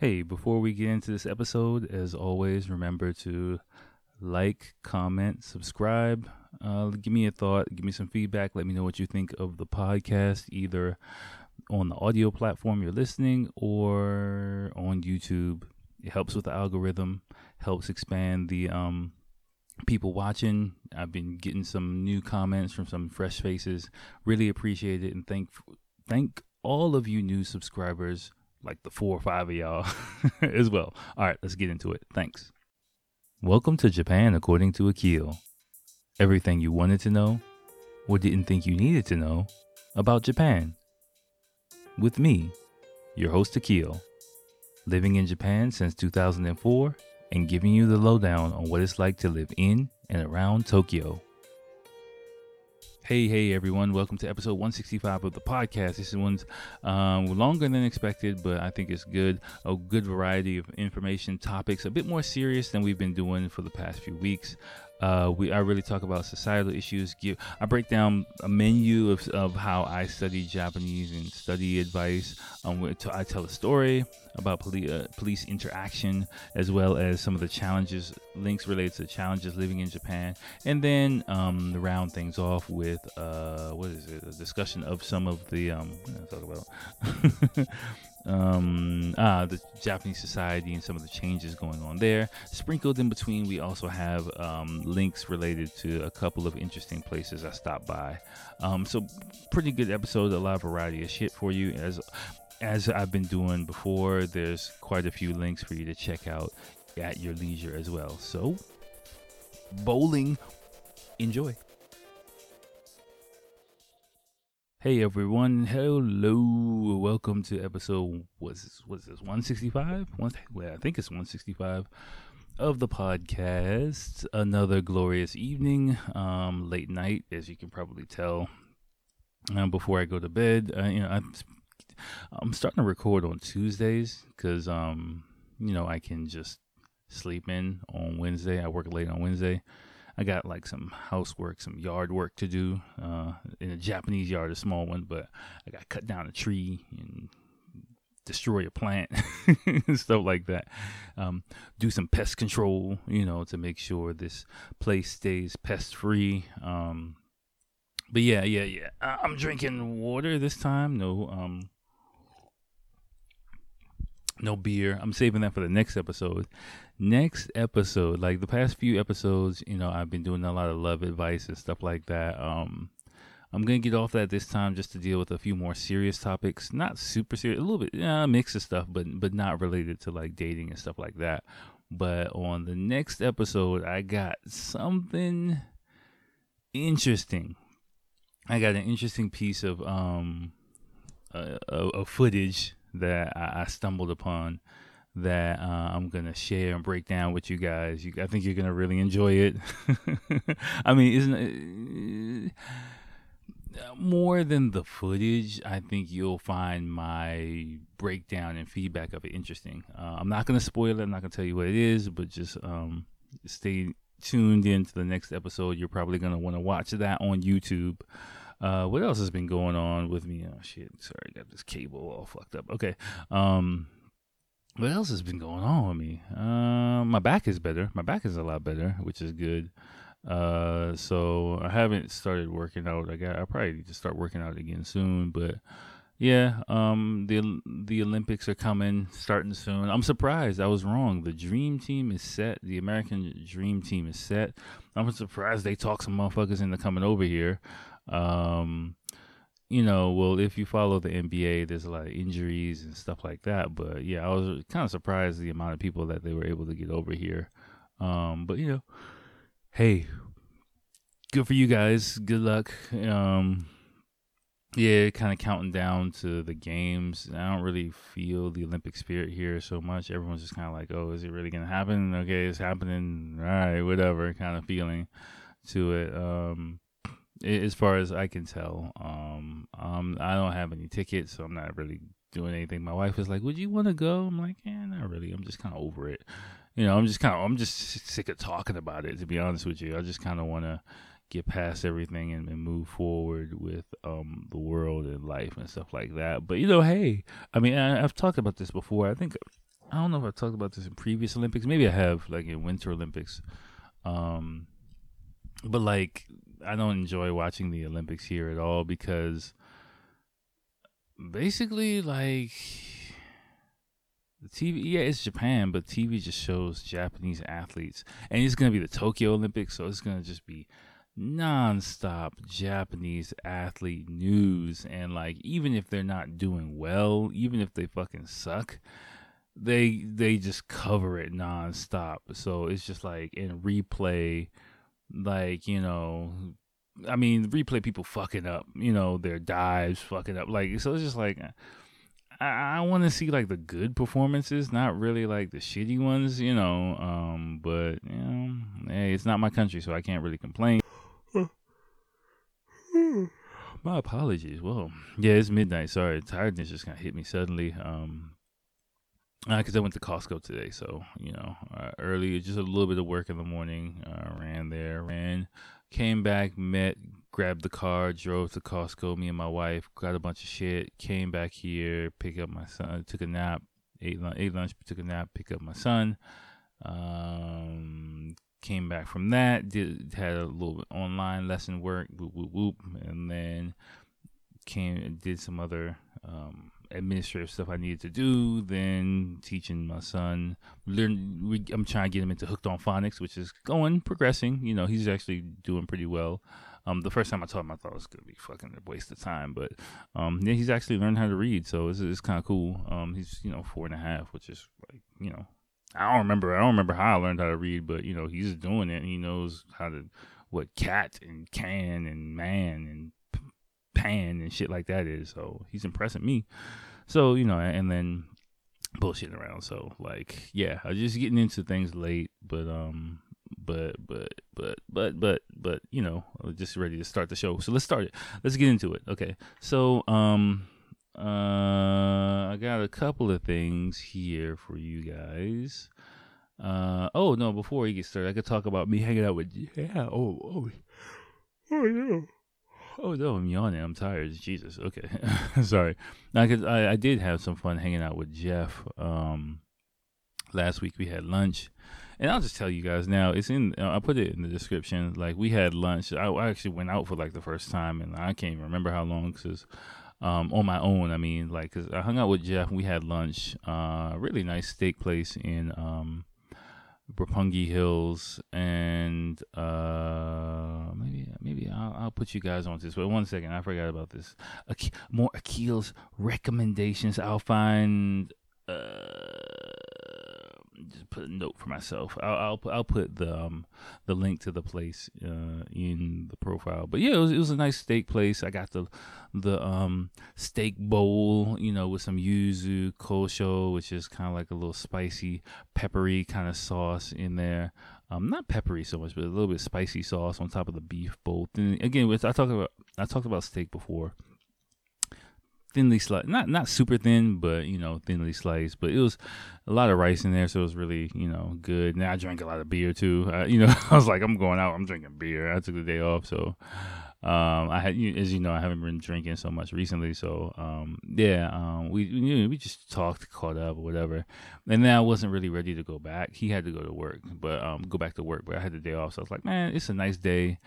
Hey, before we get into this episode, as always, remember to like, comment, subscribe. Uh, give me a thought, give me some feedback. Let me know what you think of the podcast, either on the audio platform you're listening or on YouTube. It helps with the algorithm, helps expand the um, people watching. I've been getting some new comments from some fresh faces. Really appreciate it and thank thank all of you new subscribers like the four or five of y'all as well. All right, let's get into it. Thanks. Welcome to Japan according to Akil. Everything you wanted to know or didn't think you needed to know about Japan. With me, your host Akil, living in Japan since 2004 and giving you the lowdown on what it's like to live in and around Tokyo. Hey, hey, everyone. Welcome to episode 165 of the podcast. This one's um, longer than expected, but I think it's good. A good variety of information, topics, a bit more serious than we've been doing for the past few weeks. Uh, we I really talk about societal issues. Give I break down a menu of, of how I study Japanese and study advice. Um, I tell a story about police uh, police interaction as well as some of the challenges links related to challenges living in Japan, and then um, round things off with uh, what is it? A discussion of some of the um, talk about. um, ah, the Japanese society and some of the changes going on there. Sprinkled in between, we also have um, links related to a couple of interesting places I stopped by. Um, so, pretty good episode, a lot of variety of shit for you. As as I've been doing before, there's quite a few links for you to check out at your leisure as well. So, bowling, enjoy. Hey everyone, hello, welcome to episode what's this, what's this 165? One, well, I think it's 165 of the podcast. Another glorious evening, um, late night, as you can probably tell. Um, before I go to bed, uh, you know, I'm, I'm starting to record on Tuesdays because, um, you know, I can just sleep in on Wednesday. I work late on Wednesday. I got like some housework, some yard work to do uh, in a Japanese yard, a small one, but I got to cut down a tree and destroy a plant and stuff like that. Um, do some pest control, you know, to make sure this place stays pest free. Um, but yeah, yeah, yeah. I'm drinking water this time. No, um, no beer. I'm saving that for the next episode. Next episode, like the past few episodes, you know, I've been doing a lot of love advice and stuff like that. Um, I'm gonna get off that this time just to deal with a few more serious topics. Not super serious, a little bit, yeah, mix of stuff, but but not related to like dating and stuff like that. But on the next episode, I got something interesting. I got an interesting piece of um, uh, of footage that I, I stumbled upon that uh, I'm gonna share and break down with you guys. You, I think you're gonna really enjoy it. I mean, isn't it? Uh, more than the footage, I think you'll find my breakdown and feedback of it interesting. Uh, I'm not gonna spoil it. I'm not gonna tell you what it is, but just um, stay tuned in to the next episode. You're probably gonna want to watch that on YouTube. Uh, what else has been going on with me? Oh shit! Sorry, I got this cable all fucked up. Okay. Um, what else has been going on with me? Uh, my back is better. My back is a lot better, which is good. Uh, so I haven't started working out. I got. I probably need to start working out again soon. But yeah, um, the the Olympics are coming, starting soon. I'm surprised. I was wrong. The Dream Team is set. The American Dream Team is set. I'm surprised they talk some motherfuckers into coming over here. Um, you know, well, if you follow the NBA, there's a lot of injuries and stuff like that. But yeah, I was kind of surprised the amount of people that they were able to get over here. Um, but you know, hey, good for you guys. Good luck. Um, yeah, kind of counting down to the games. I don't really feel the Olympic spirit here so much. Everyone's just kind of like, oh, is it really gonna happen? Okay, it's happening. All right, whatever kind of feeling to it. Um, as far as I can tell. Um, um, I don't have any tickets, so I'm not really doing anything. My wife was like, "Would you want to go?" I'm like, "Yeah, not really. I'm just kind of over it. You know, I'm just kind of, I'm just sick of talking about it. To be honest with you, I just kind of want to get past everything and, and, move forward with um the world and life and stuff like that. But you know, hey, I mean, I, have talked about this before. I think I don't know if I've talked about this in previous Olympics. Maybe I have, like in Winter Olympics. Um, but like, I don't enjoy watching the Olympics here at all because basically, like, the TV, yeah, it's Japan, but TV just shows Japanese athletes, and it's gonna be the Tokyo Olympics, so it's gonna just be nonstop Japanese athlete news, and like, even if they're not doing well, even if they fucking suck, they they just cover it nonstop. So it's just like in replay, like you know, I mean, replay people fucking up, you know, their dives fucking up, like so it's just like. I, I want to see like the good performances, not really like the shitty ones, you know. Um, but you know, hey, it's not my country, so I can't really complain. my apologies. well yeah, it's midnight. Sorry, tiredness just kind of hit me suddenly. Um, because uh, I went to Costco today, so you know, uh, early, just a little bit of work in the morning. Uh, ran there, ran, came back, met grabbed the car, drove to Costco. Me and my wife got a bunch of shit. Came back here, pick up my son, took a nap, ate lunch, ate lunch, took a nap, pick up my son. Um, came back from that, did had a little bit online lesson work, whoop whoop whoop, and then came did some other um, administrative stuff I needed to do. Then teaching my son, learn. We, I'm trying to get him into hooked on phonics, which is going progressing. You know, he's actually doing pretty well. Um, the first time I taught him, I thought it was gonna be fucking a waste of time, but um, yeah, he's actually learned how to read, so it's, it's kind of cool. Um, he's you know four and a half, which is like you know, I don't remember, I don't remember how I learned how to read, but you know, he's doing it. and He knows how to what cat and can and man and pan and shit like that is. So he's impressing me. So you know, and then bullshitting around. So like, yeah, I was just getting into things late, but um, but but but but but but you know just ready to start the show so let's start it let's get into it okay so um uh i got a couple of things here for you guys uh oh no before we get started i could talk about me hanging out with yeah oh oh oh no oh no i'm yawning i'm tired jesus okay sorry i I, I did have some fun hanging out with jeff um last week we had lunch and I'll just tell you guys now. It's in. Uh, I put it in the description. Like we had lunch. I, I, actually went out for like the first time, and I can't even remember how long because. Um, on my own, I mean, like, cause I hung out with Jeff. We had lunch. Uh, really nice steak place in um, Roppongi Hills, and uh, maybe maybe I'll, I'll, put you guys on this. But one second, I forgot about this. Ak- more Akil's recommendations. I'll find. Uh, just put a note for myself. I'll I'll, I'll put the um, the link to the place uh, in the profile. But yeah, it was, it was a nice steak place. I got the the um, steak bowl, you know, with some yuzu kosho, which is kind of like a little spicy, peppery kind of sauce in there. Um, not peppery so much, but a little bit spicy sauce on top of the beef bowl. And again, with I talked about I talked about steak before thinly sliced, not not super thin, but you know thinly sliced. But it was a lot of rice in there, so it was really you know good. Now I drank a lot of beer too. You know, I was like, I'm going out, I'm drinking beer. I took the day off, so um, I had, as you know, I haven't been drinking so much recently. So um, yeah, um, we you we just talked, caught up, or whatever. And then I wasn't really ready to go back. He had to go to work, but um, go back to work. But I had the day off, so I was like, man, it's a nice day.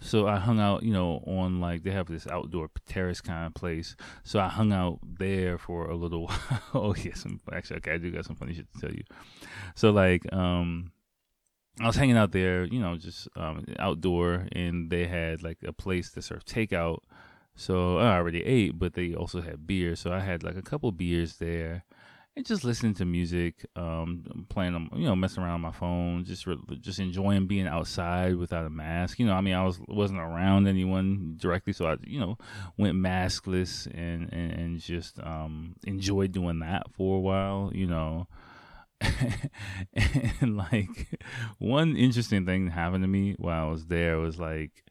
So I hung out, you know, on like they have this outdoor terrace kind of place. So I hung out there for a little while. oh yes, actually, okay, I do got some funny shit to tell you. So like, um, I was hanging out there, you know, just um, outdoor, and they had like a place to serve takeout. So I already ate, but they also had beer. So I had like a couple beers there and just listening to music, um, playing, um, you know, messing around on my phone, just re- just enjoying being outside without a mask. You know, I mean, I was wasn't around anyone directly, so I, you know, went maskless and and, and just um, enjoyed doing that for a while. You know. and like one interesting thing that happened to me while I was there was like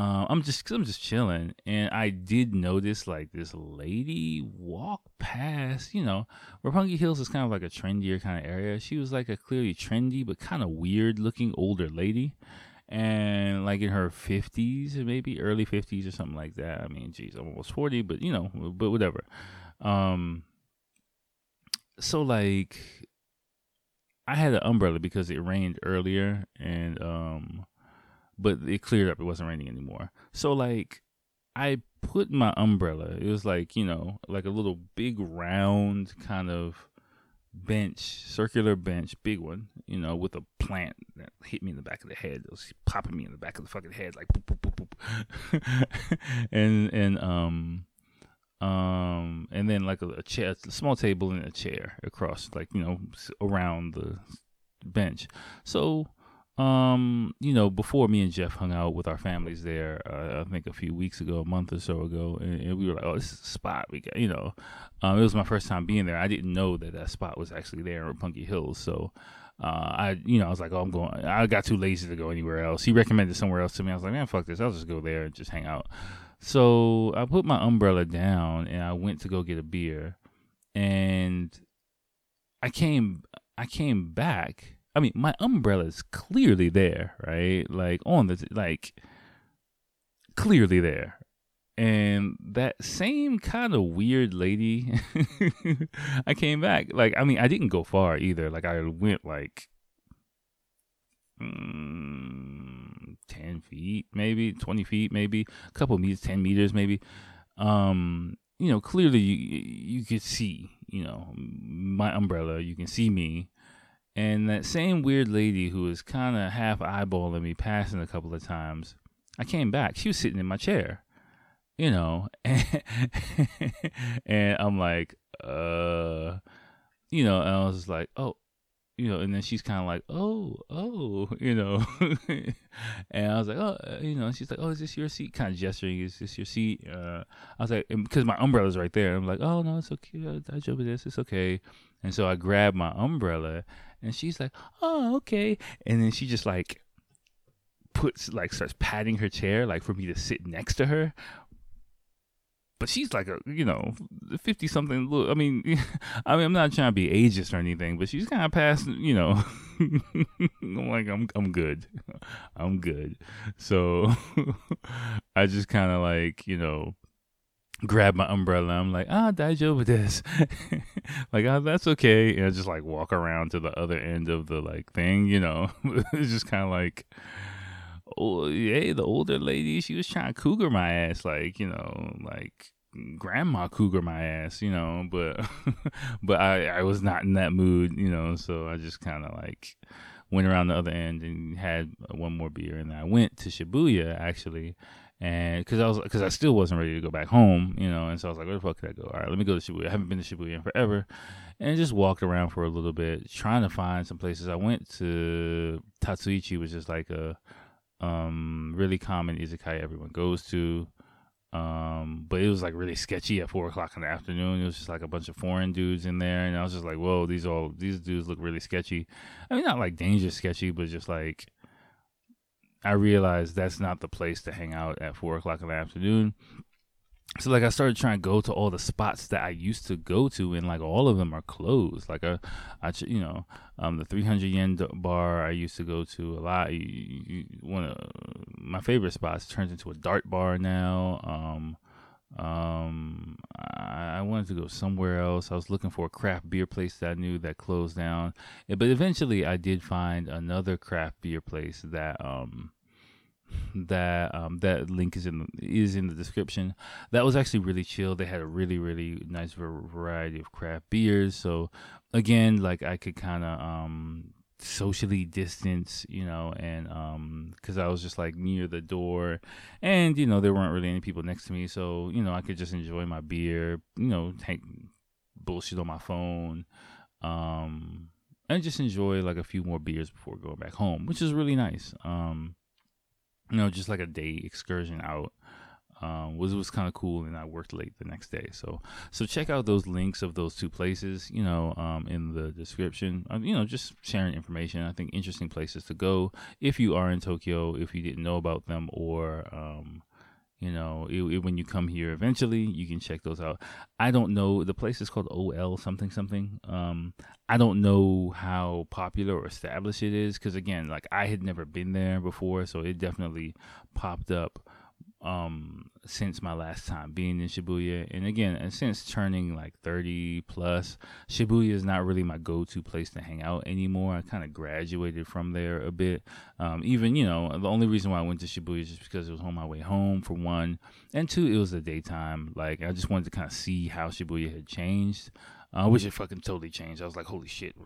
uh, I'm just I'm just chilling, and I did notice like this lady walk past. You know, Roppongi Hills is kind of like a trendier kind of area. She was like a clearly trendy but kind of weird looking older lady, and like in her 50s, maybe early 50s or something like that. I mean, geez, I'm almost 40, but you know, but whatever. Um, so like I had an umbrella because it rained earlier and um but it cleared up it wasn't raining anymore. So like I put my umbrella. It was like, you know, like a little big round kind of bench, circular bench, big one, you know, with a plant that hit me in the back of the head. It was popping me in the back of the fucking head, like boop, boop, boop, boop. and and um um and then like a, a chair, a small table and a chair across, like you know, around the bench. So um, you know, before me and Jeff hung out with our families there, uh, I think a few weeks ago, a month or so ago, and, and, we were like, "Oh, this is a spot we got." You know, um, it was my first time being there. I didn't know that that spot was actually there in Roppongi Hills, so uh, I, you know, I was like, "Oh, I'm going." I got too lazy to go anywhere else. He recommended somewhere else to me. I was like, "Man, fuck this! I'll just go there and just hang out." So I put my umbrella down and I went to go get a beer, and I came, I came back I mean, my umbrella is clearly there, right? Like on the like clearly there. And that same kind of weird lady, I came back. Like, I mean, I didn't go far either. Like, I went like mm, 10 feet, maybe 20 feet, maybe a couple meters, 10 meters, maybe. Um, you know, clearly you, you could see, you know, my umbrella. You can see me and that same weird lady who was kind of half eyeballing me, passing a couple of times, I came back. She was sitting in my chair, you know, and, and I'm like, uh, you know, and I was like, oh, you know, and then she's kind of like, oh, oh, you know, and I was like, oh, uh, you know, she's like, oh, is this your seat? Kind of gesturing, is this your seat? Uh, I was like, because my umbrella's right there. I'm like, oh no, it's okay. I jump with this. It's okay. And so I grabbed my umbrella and she's like, "Oh, okay." And then she just like puts like starts patting her chair like for me to sit next to her. But she's like a you know fifty something. Look, I mean, I mean, I'm not trying to be ageist or anything, but she's kind of past. You know, I'm like I'm I'm good, I'm good. So I just kind of like you know grab my umbrella. I'm like, ah, with this. like, ah, that's okay. And I just like walk around to the other end of the like thing, you know. it's just kind of like, oh, hey, the older lady, she was trying to cougar my ass, like, you know, like grandma cougar my ass, you know. But, but I, I was not in that mood, you know. So I just kind of like went around the other end and had one more beer, and I went to Shibuya actually and because I was because I still wasn't ready to go back home, you know, and so I was like, where the fuck could I go? All right, let me go to Shibuya. I haven't been to Shibuya in forever, and just walked around for a little bit, trying to find some places. I went to Tatsuichi, which is like a um, really common izakaya everyone goes to. Um, but it was like really sketchy at four o'clock in the afternoon. It was just like a bunch of foreign dudes in there, and I was just like, "Whoa, these all these dudes look really sketchy." I mean, not like dangerous sketchy, but just like I realized that's not the place to hang out at four o'clock in the afternoon. So like I started trying to go to all the spots that I used to go to, and like all of them are closed. Like I, I you know, um, the three hundred yen bar I used to go to a lot. One of my favorite spots turns into a dart bar now. Um, um, I, I, wanted to go somewhere else. I was looking for a craft beer place that I knew that closed down. But eventually, I did find another craft beer place that um that um that link is in is in the description. That was actually really chill. They had a really really nice variety of craft beers. So again, like I could kind of um socially distance, you know, and um, because I was just like near the door, and you know there weren't really any people next to me, so you know I could just enjoy my beer, you know, take bullshit on my phone, um, and just enjoy like a few more beers before going back home, which is really nice. Um, you know, just like a day excursion out um, was was kind of cool, and I worked late the next day. So so check out those links of those two places, you know, um, in the description. Uh, you know, just sharing information. I think interesting places to go if you are in Tokyo, if you didn't know about them, or um, you know, it, it, when you come here eventually, you can check those out. I don't know. The place is called OL something something. Um, I don't know how popular or established it is because again, like I had never been there before, so it definitely popped up um since my last time being in Shibuya. And again and since turning like 30 plus Shibuya is not really my go-to place to hang out anymore. I kind of graduated from there a bit. Um, even you know the only reason why I went to Shibuya is just because it was on my way home for one. And two it was the daytime. Like I just wanted to kind of see how Shibuya had changed. Uh, which it fucking totally changed. I was like holy shit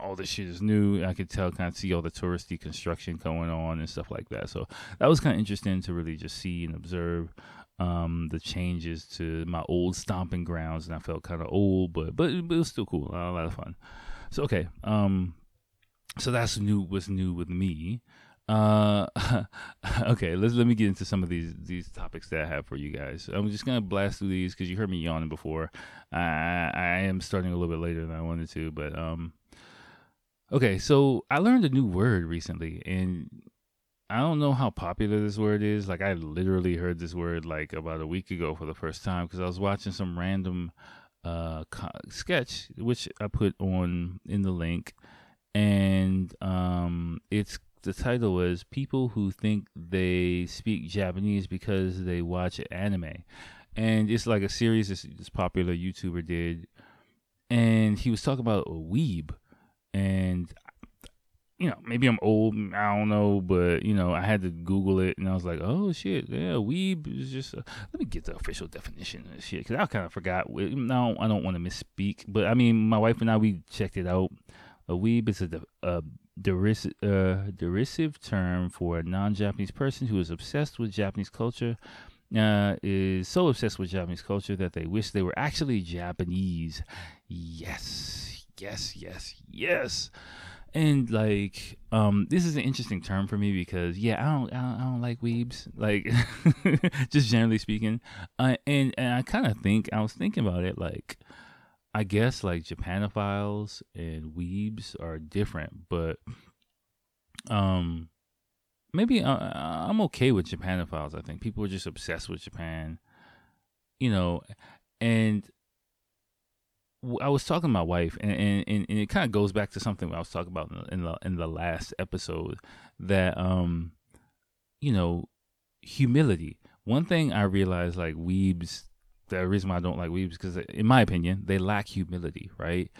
all this shit is new. I could tell, kind of see all the touristy construction going on and stuff like that. So that was kind of interesting to really just see and observe um, the changes to my old stomping grounds, and I felt kind of old, but but it, was still cool, a lot of fun. So okay, um, so that's new. What's new with me? Uh, okay, let's let me get into some of these these topics that I have for you guys. I'm just gonna blast through these because you heard me yawning before. I I am starting a little bit later than I wanted to, but um, Okay, so I learned a new word recently, and I don't know how popular this word is. Like, I literally heard this word like about a week ago for the first time because I was watching some random uh, sketch, which I put on in the link, and um, it's the title was "People Who Think They Speak Japanese Because They Watch Anime," and it's like a series this, this popular YouTuber did, and he was talking about a weeb and you know, maybe I'm old, I don't know, but you know, I had to Google it, and I was like, oh shit, yeah, weeb is just. A, let me get the official definition of shit because I kind of forgot. Now I don't want to misspeak, but I mean, my wife and I we checked it out. A weeb is a, a derisive, uh, derisive term for a non-Japanese person who is obsessed with Japanese culture. Uh, is so obsessed with Japanese culture that they wish they were actually Japanese. Yes yes, yes, yes. And like, um, this is an interesting term for me because yeah, I don't, I don't, I don't like weebs, like, just generally speaking. Uh, and and I kind of think I was thinking about it, like, I guess like Japanophiles and weebs are different, but um, maybe uh, I'm okay with Japanophiles. I think people are just obsessed with Japan, you know, and I was talking to my wife, and, and, and it kind of goes back to something I was talking about in the in the last episode that um, you know, humility. One thing I realized, like weebs, the reason why I don't like weebs because, in my opinion, they lack humility. Right,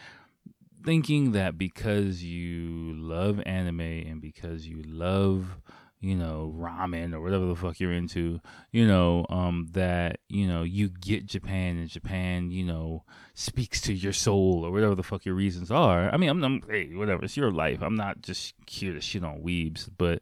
thinking that because you love anime and because you love you know, ramen or whatever the fuck you're into, you know, um, that, you know, you get Japan and Japan, you know, speaks to your soul or whatever the fuck your reasons are. I mean, I'm, I'm hey, whatever, it's your life. I'm not just here to shit on weebs, but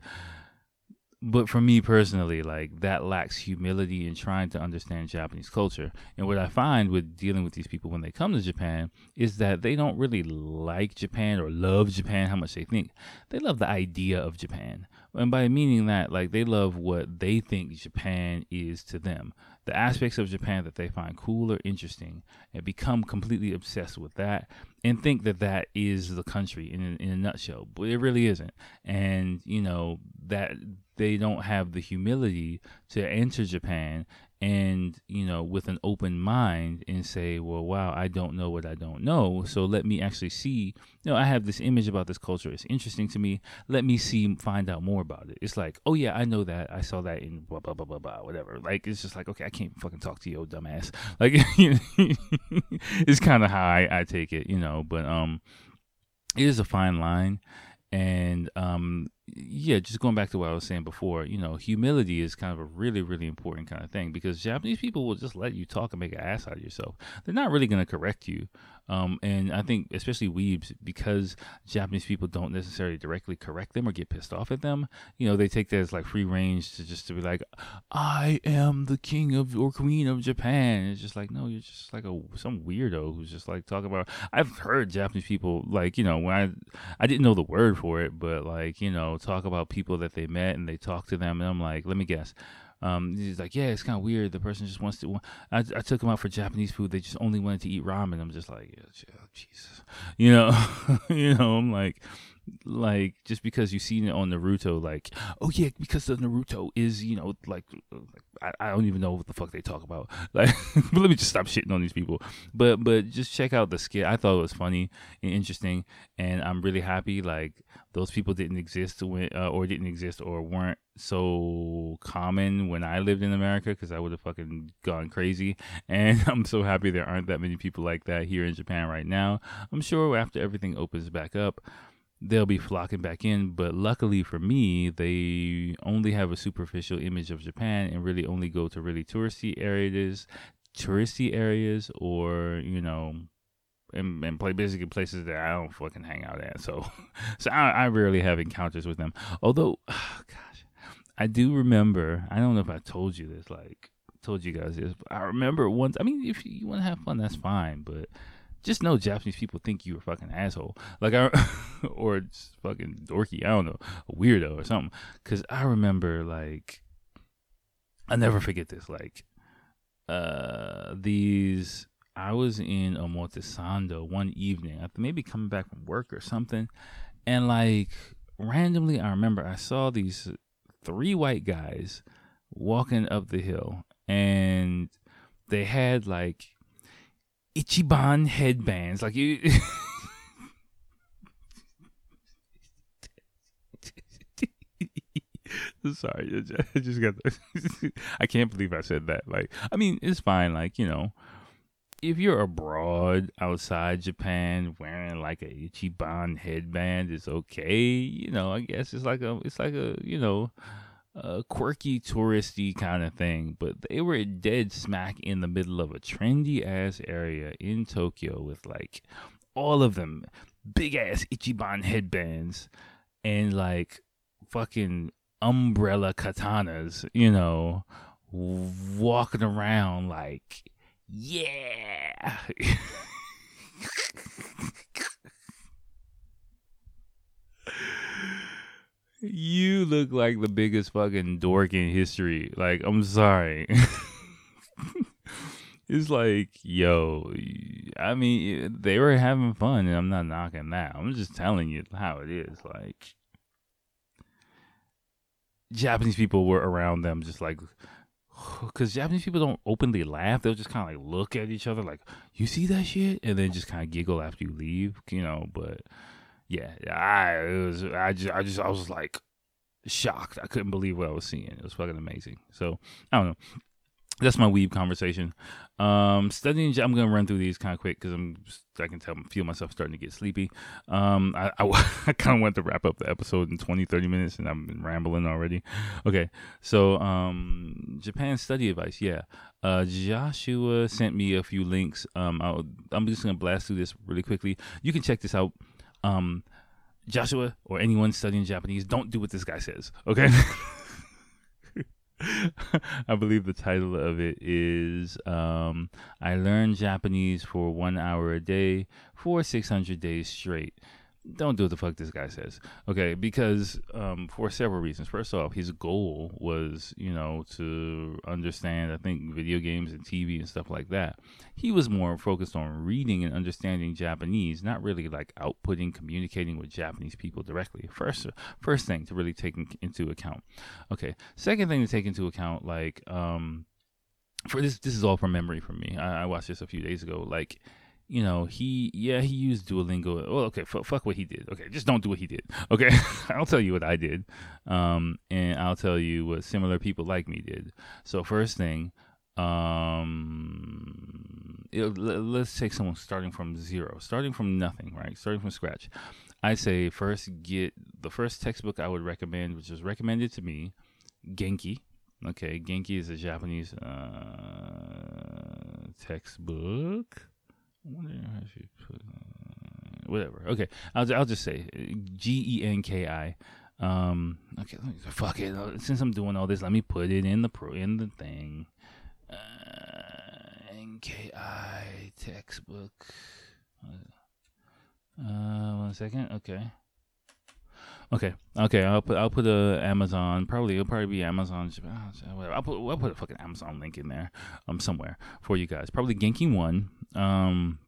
but for me personally, like that lacks humility in trying to understand Japanese culture. And what I find with dealing with these people when they come to Japan is that they don't really like Japan or love Japan how much they think. They love the idea of Japan. And by meaning that, like they love what they think Japan is to them. The aspects of Japan that they find cool or interesting and become completely obsessed with that and think that that is the country in a, in a nutshell but it really isn't. And you know that they don't have the humility to enter Japan and you know with an open mind and say well wow i don't know what i don't know. So let me actually see you know i have this image about this culture. It's interesting to me. Let me see find out more about it. It's like oh yeah i know that. I saw that in blah blah blah blah blah whatever. Like it's just like okay i can't fucking talk to you dumbass. Like it's kind of how I, I take it you know but um it is a fine line. And um yeah, just going back to what I was saying before, you know, humility is kind of a really, really important kind of thing because Japanese people will just let you talk and make an ass out of yourself. They're not really going to correct you. Um, and I think, especially weebs, because Japanese people don't necessarily directly correct them or get pissed off at them, you know, they take that as like free range to just to be like, I am the king of or queen of Japan. And it's just like, no, you're just like a some weirdo who's just like talking about. I've heard Japanese people like, you know, when I I didn't know the word for it, but like, you know, talk about people that they met and they talk to them, and I'm like, let me guess. Um, he's like, yeah, it's kind of weird. The person just wants to. I, I took them out for Japanese food. They just only wanted to eat ramen. I'm just like, yeah, Jesus, you know, you know. I'm like, like just because you've seen it on Naruto, like oh yeah, because the Naruto is you know like I, I don't even know what the fuck they talk about. Like, but let me just stop shitting on these people. But but just check out the skit. I thought it was funny and interesting, and I'm really happy. Like those people didn't exist when, uh, or didn't exist or weren't so common when I lived in America because I would have fucking gone crazy. And I'm so happy there aren't that many people like that here in Japan right now. I'm sure after everything opens back up they'll be flocking back in. But luckily for me, they only have a superficial image of Japan and really only go to really touristy areas, touristy areas, or you know, and, and play basically places that I don't fucking hang out at. So, so I, I rarely have encounters with them. Although, oh, gosh, I do remember. I don't know if I told you this, like told you guys this. But I remember once. I mean, if you want to have fun, that's fine, but just know Japanese people think you a fucking asshole, like I, or fucking dorky. I don't know, a weirdo or something. Cause I remember like, I never forget this. Like, uh, these I was in Omotesando one evening, after maybe coming back from work or something, and like randomly, I remember I saw these three white guys walking up the hill, and they had like Ichiban headbands. Like you. Sorry, I just got. I can't believe I said that. Like, I mean, it's fine. Like, you know, if you're abroad outside Japan wearing like a Ichiban headband, it's okay. You know, I guess it's like a, it's like a, you know, a quirky touristy kind of thing, but they were dead smack in the middle of a trendy ass area in Tokyo with like all of them big ass Ichiban headbands and like fucking umbrella katanas, you know, walking around like, yeah. You look like the biggest fucking dork in history. Like, I'm sorry. it's like, yo, I mean, they were having fun, and I'm not knocking that. I'm just telling you how it is. Like, Japanese people were around them, just like, because Japanese people don't openly laugh. They'll just kind of like look at each other, like, you see that shit? And then just kind of giggle after you leave, you know, but yeah, I was I just I just I was like shocked. I couldn't believe what I was seeing. It was fucking amazing. So I don't know. That's my weeb conversation. Um, studying, I'm gonna run through these kind of quick because I'm, I can tell, feel myself starting to get sleepy. Um, I, I, I kind of want to wrap up the episode in 20, 30 minutes, and I've been rambling already. Okay, so um, Japan study advice. Yeah, uh, Joshua sent me a few links. Um, i am just gonna blast through this really quickly. You can check this out um, Joshua or anyone studying Japanese, don't do what this guy says. Okay. I believe the title of it is um, I learned Japanese for one hour a day for 600 days straight don't do what the fuck this guy says. Okay, because um, for several reasons. First off, his goal was, you know, to understand, I think, video games and TV and stuff like that. He was more focused on reading and understanding Japanese, not really like outputting, communicating with Japanese people directly. First, first thing to really take into account. Okay, second thing to take into account, like, um, for this, this is all from memory for me. I, I watched this a few days ago. Like, you know, he yeah he used Duolingo. Well, okay, f- fuck what he did. Okay, just don't do what he did. Okay, I'll tell you what I did, um, and I'll tell you what similar people like me did. So first thing, um, it, let's take someone starting from zero, starting from nothing, right? Starting from scratch. I say first get the first textbook I would recommend, which was recommended to me, Genki. Okay, Genki is a Japanese uh, textbook uh, whatever. Okay, I'll I'll just say G E N K I. Um, okay, me, fuck it. Since I'm doing all this, let me put it in the pro in the thing. Uh, N K I textbook. Uh, one second. Okay. Okay, okay. I'll put I'll put a Amazon. Probably it'll probably be Amazon. I'll put I'll put a fucking Amazon link in there, um, somewhere for you guys. Probably Genki one. Um,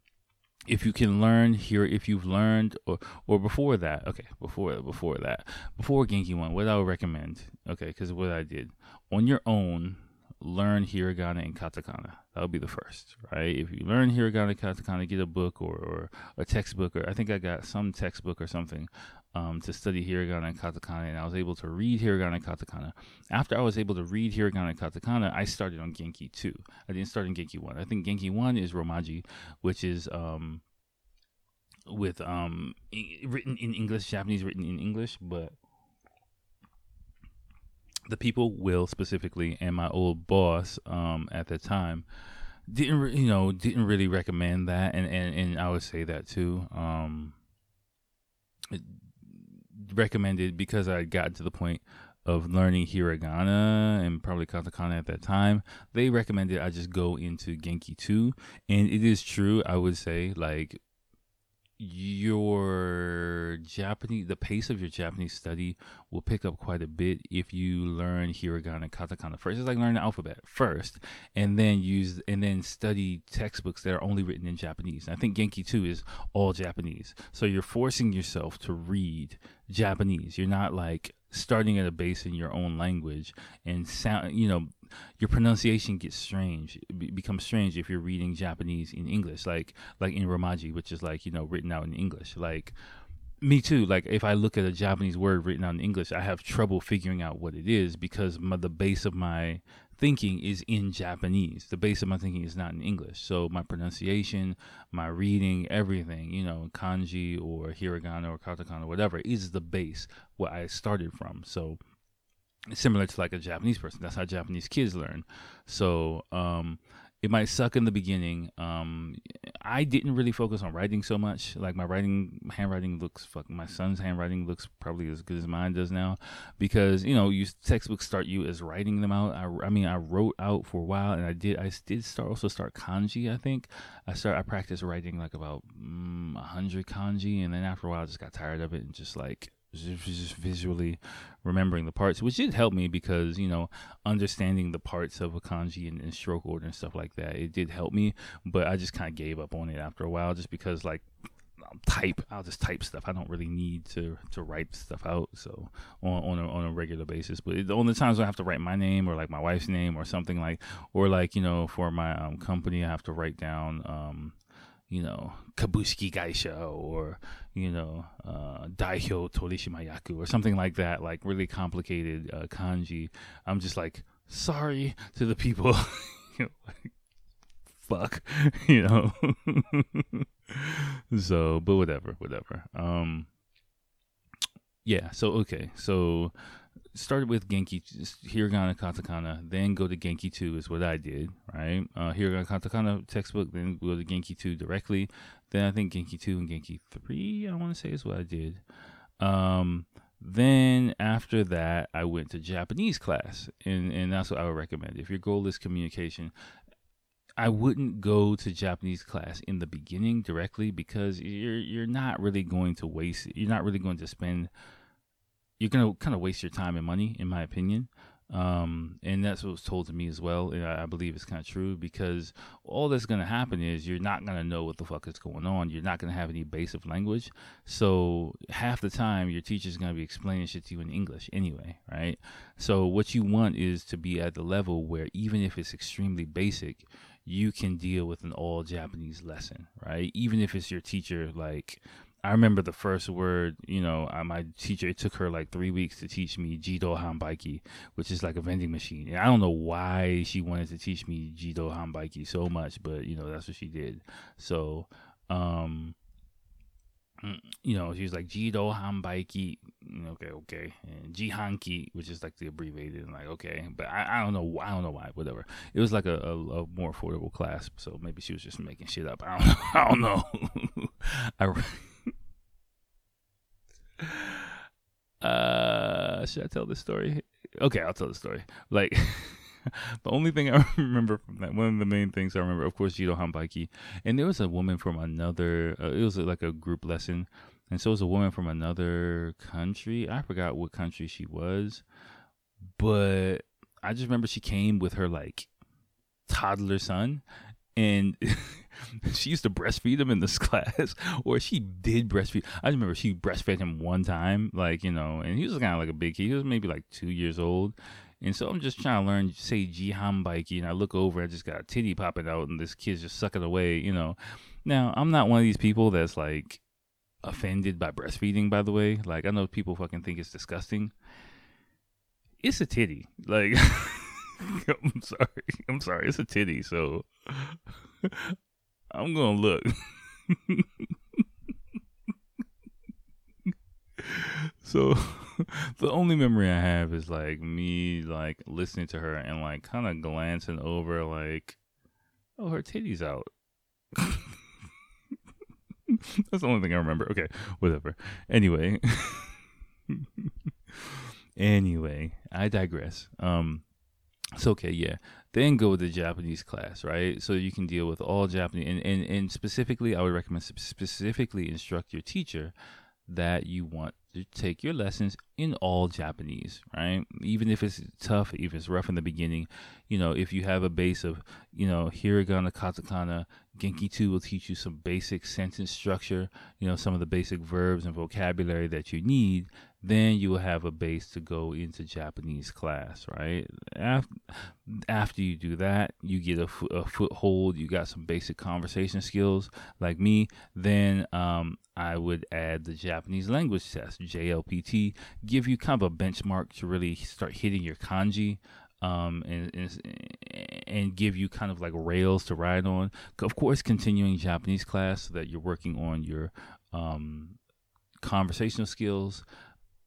if you can learn here, if you've learned or or before that, okay, before before that, before Genki one, what I would recommend, okay, because what I did on your own, learn hiragana and katakana. That would be the first, right? If you learn hiragana and katakana, get a book or, or a textbook, or I think I got some textbook or something um, to study hiragana and katakana, and I was able to read hiragana and katakana. After I was able to read hiragana and katakana, I started on Genki 2. I didn't start in Genki 1. I think Genki 1 is Romaji, which is um, with um, written in English, Japanese written in English, but the people will specifically and my old boss um, at the time didn't re- you know didn't really recommend that and and, and I would say that too um recommended because I got to the point of learning hiragana and probably katakana at that time they recommended I just go into Genki 2 and it is true I would say like your Japanese, the pace of your Japanese study will pick up quite a bit if you learn hiragana, katakana first. It's like learning the alphabet first, and then use and then study textbooks that are only written in Japanese. And I think Genki 2 is all Japanese, so you're forcing yourself to read Japanese. You're not like starting at a base in your own language and sound you know your pronunciation gets strange it becomes strange if you're reading japanese in english like like in romaji which is like you know written out in english like me too like if i look at a japanese word written out in english i have trouble figuring out what it is because my, the base of my thinking is in Japanese. The base of my thinking is not in English. So my pronunciation, my reading, everything, you know, kanji or hiragana or katakana, or whatever, is the base what I started from. So similar to like a Japanese person. That's how Japanese kids learn. So um it might suck in the beginning. Um, I didn't really focus on writing so much. Like my writing, handwriting looks fuck. My son's handwriting looks probably as good as mine does now, because you know, you textbooks start you as writing them out. I, I mean, I wrote out for a while, and I did. I did start also start kanji. I think I start. I practiced writing like about mm, a hundred kanji, and then after a while, I just got tired of it and just like just visually remembering the parts, which did help me because you know understanding the parts of a kanji and, and stroke order and stuff like that. It did help me, but I just kind of gave up on it after a while, just because like I'll type, I'll just type stuff. I don't really need to to write stuff out. So on on a, on a regular basis, but the only times I have to write my name or like my wife's name or something like, or like you know for my um, company, I have to write down. Um, you know, Kabushiki Gaisha or, you know, uh, Daihyo Torishimariyaku or something like that, like really complicated uh, kanji. I'm just like, sorry to the people. you know, like, fuck, you know. so, but whatever, whatever. Um, yeah, so, okay, so started with Genki, Hiragana, Katakana, then go to Genki 2 is what I did, right? Uh, Hiragana, Katakana textbook, then go to Genki 2 directly. Then I think Genki 2 and Genki 3, I want to say is what I did. Um, then after that, I went to Japanese class, and, and that's what I would recommend. If your goal is communication, I wouldn't go to Japanese class in the beginning directly because you're you're not really going to waste. You're not really going to spend you're gonna kind of waste your time and money, in my opinion. Um, and that's what was told to me as well. And I, I believe it's kind of true because all that's going to happen is you're not going to know what the fuck is going on. You're not going to have any base of language. So half the time your teacher's going to be explaining shit to you in English anyway, right? So what you want is to be at the level where even if it's extremely basic, you can deal with an all Japanese lesson, right? Even if it's your teacher like I remember the first word, you know, uh, my teacher, it took her like three weeks to teach me Jido Hanbaiki, which is like a vending machine. And I don't know why she wanted to teach me Jido Hanbaiki so much, but, you know, that's what she did. So, um, mm, you know, she was like Jido Hanbaiki. Mm, okay, okay. And Jihanki, which is like the abbreviated, and like, okay. But I, I don't know. I don't know why, whatever. It was like a, a, a more affordable class. So maybe she was just making shit up. I don't. I don't know. I, uh, should I tell this story? Okay, I'll tell the story. Like, the only thing I remember from that, one of the main things I remember, of course, Jido Hanbaiki. And there was a woman from another, uh, it was like a group lesson. And so it was a woman from another country. I forgot what country she was. But I just remember she came with her like toddler son and she used to breastfeed him in this class, or she did breastfeed. I remember she breastfed him one time, like you know, and he was kind of like a big kid. He was maybe like two years old, and so I'm just trying to learn, say Jiham Baiki, and I look over, I just got a titty popping out, and this kid's just sucking away, you know. Now I'm not one of these people that's like offended by breastfeeding. By the way, like I know people fucking think it's disgusting. It's a titty, like. I'm sorry. I'm sorry. It's a titty, so I'm gonna look. so the only memory I have is like me like listening to her and like kind of glancing over like oh her titties out. That's the only thing I remember. Okay, whatever. Anyway. anyway, I digress. Um it's okay, yeah. Then go with the Japanese class, right? So you can deal with all Japanese, and, and, and specifically, I would recommend specifically instruct your teacher that you want to take your lessons in all Japanese, right? Even if it's tough, even if it's rough in the beginning, you know, if you have a base of, you know, hiragana, katakana, Genki 2 will teach you some basic sentence structure, you know, some of the basic verbs and vocabulary that you need then you will have a base to go into Japanese class, right? After, after you do that, you get a, a foothold, you got some basic conversation skills like me, then um, I would add the Japanese language test, JLPT, give you kind of a benchmark to really start hitting your kanji. Um, and, and, and give you kind of like rails to ride on. Of course, continuing Japanese class so that you're working on your um, conversational skills,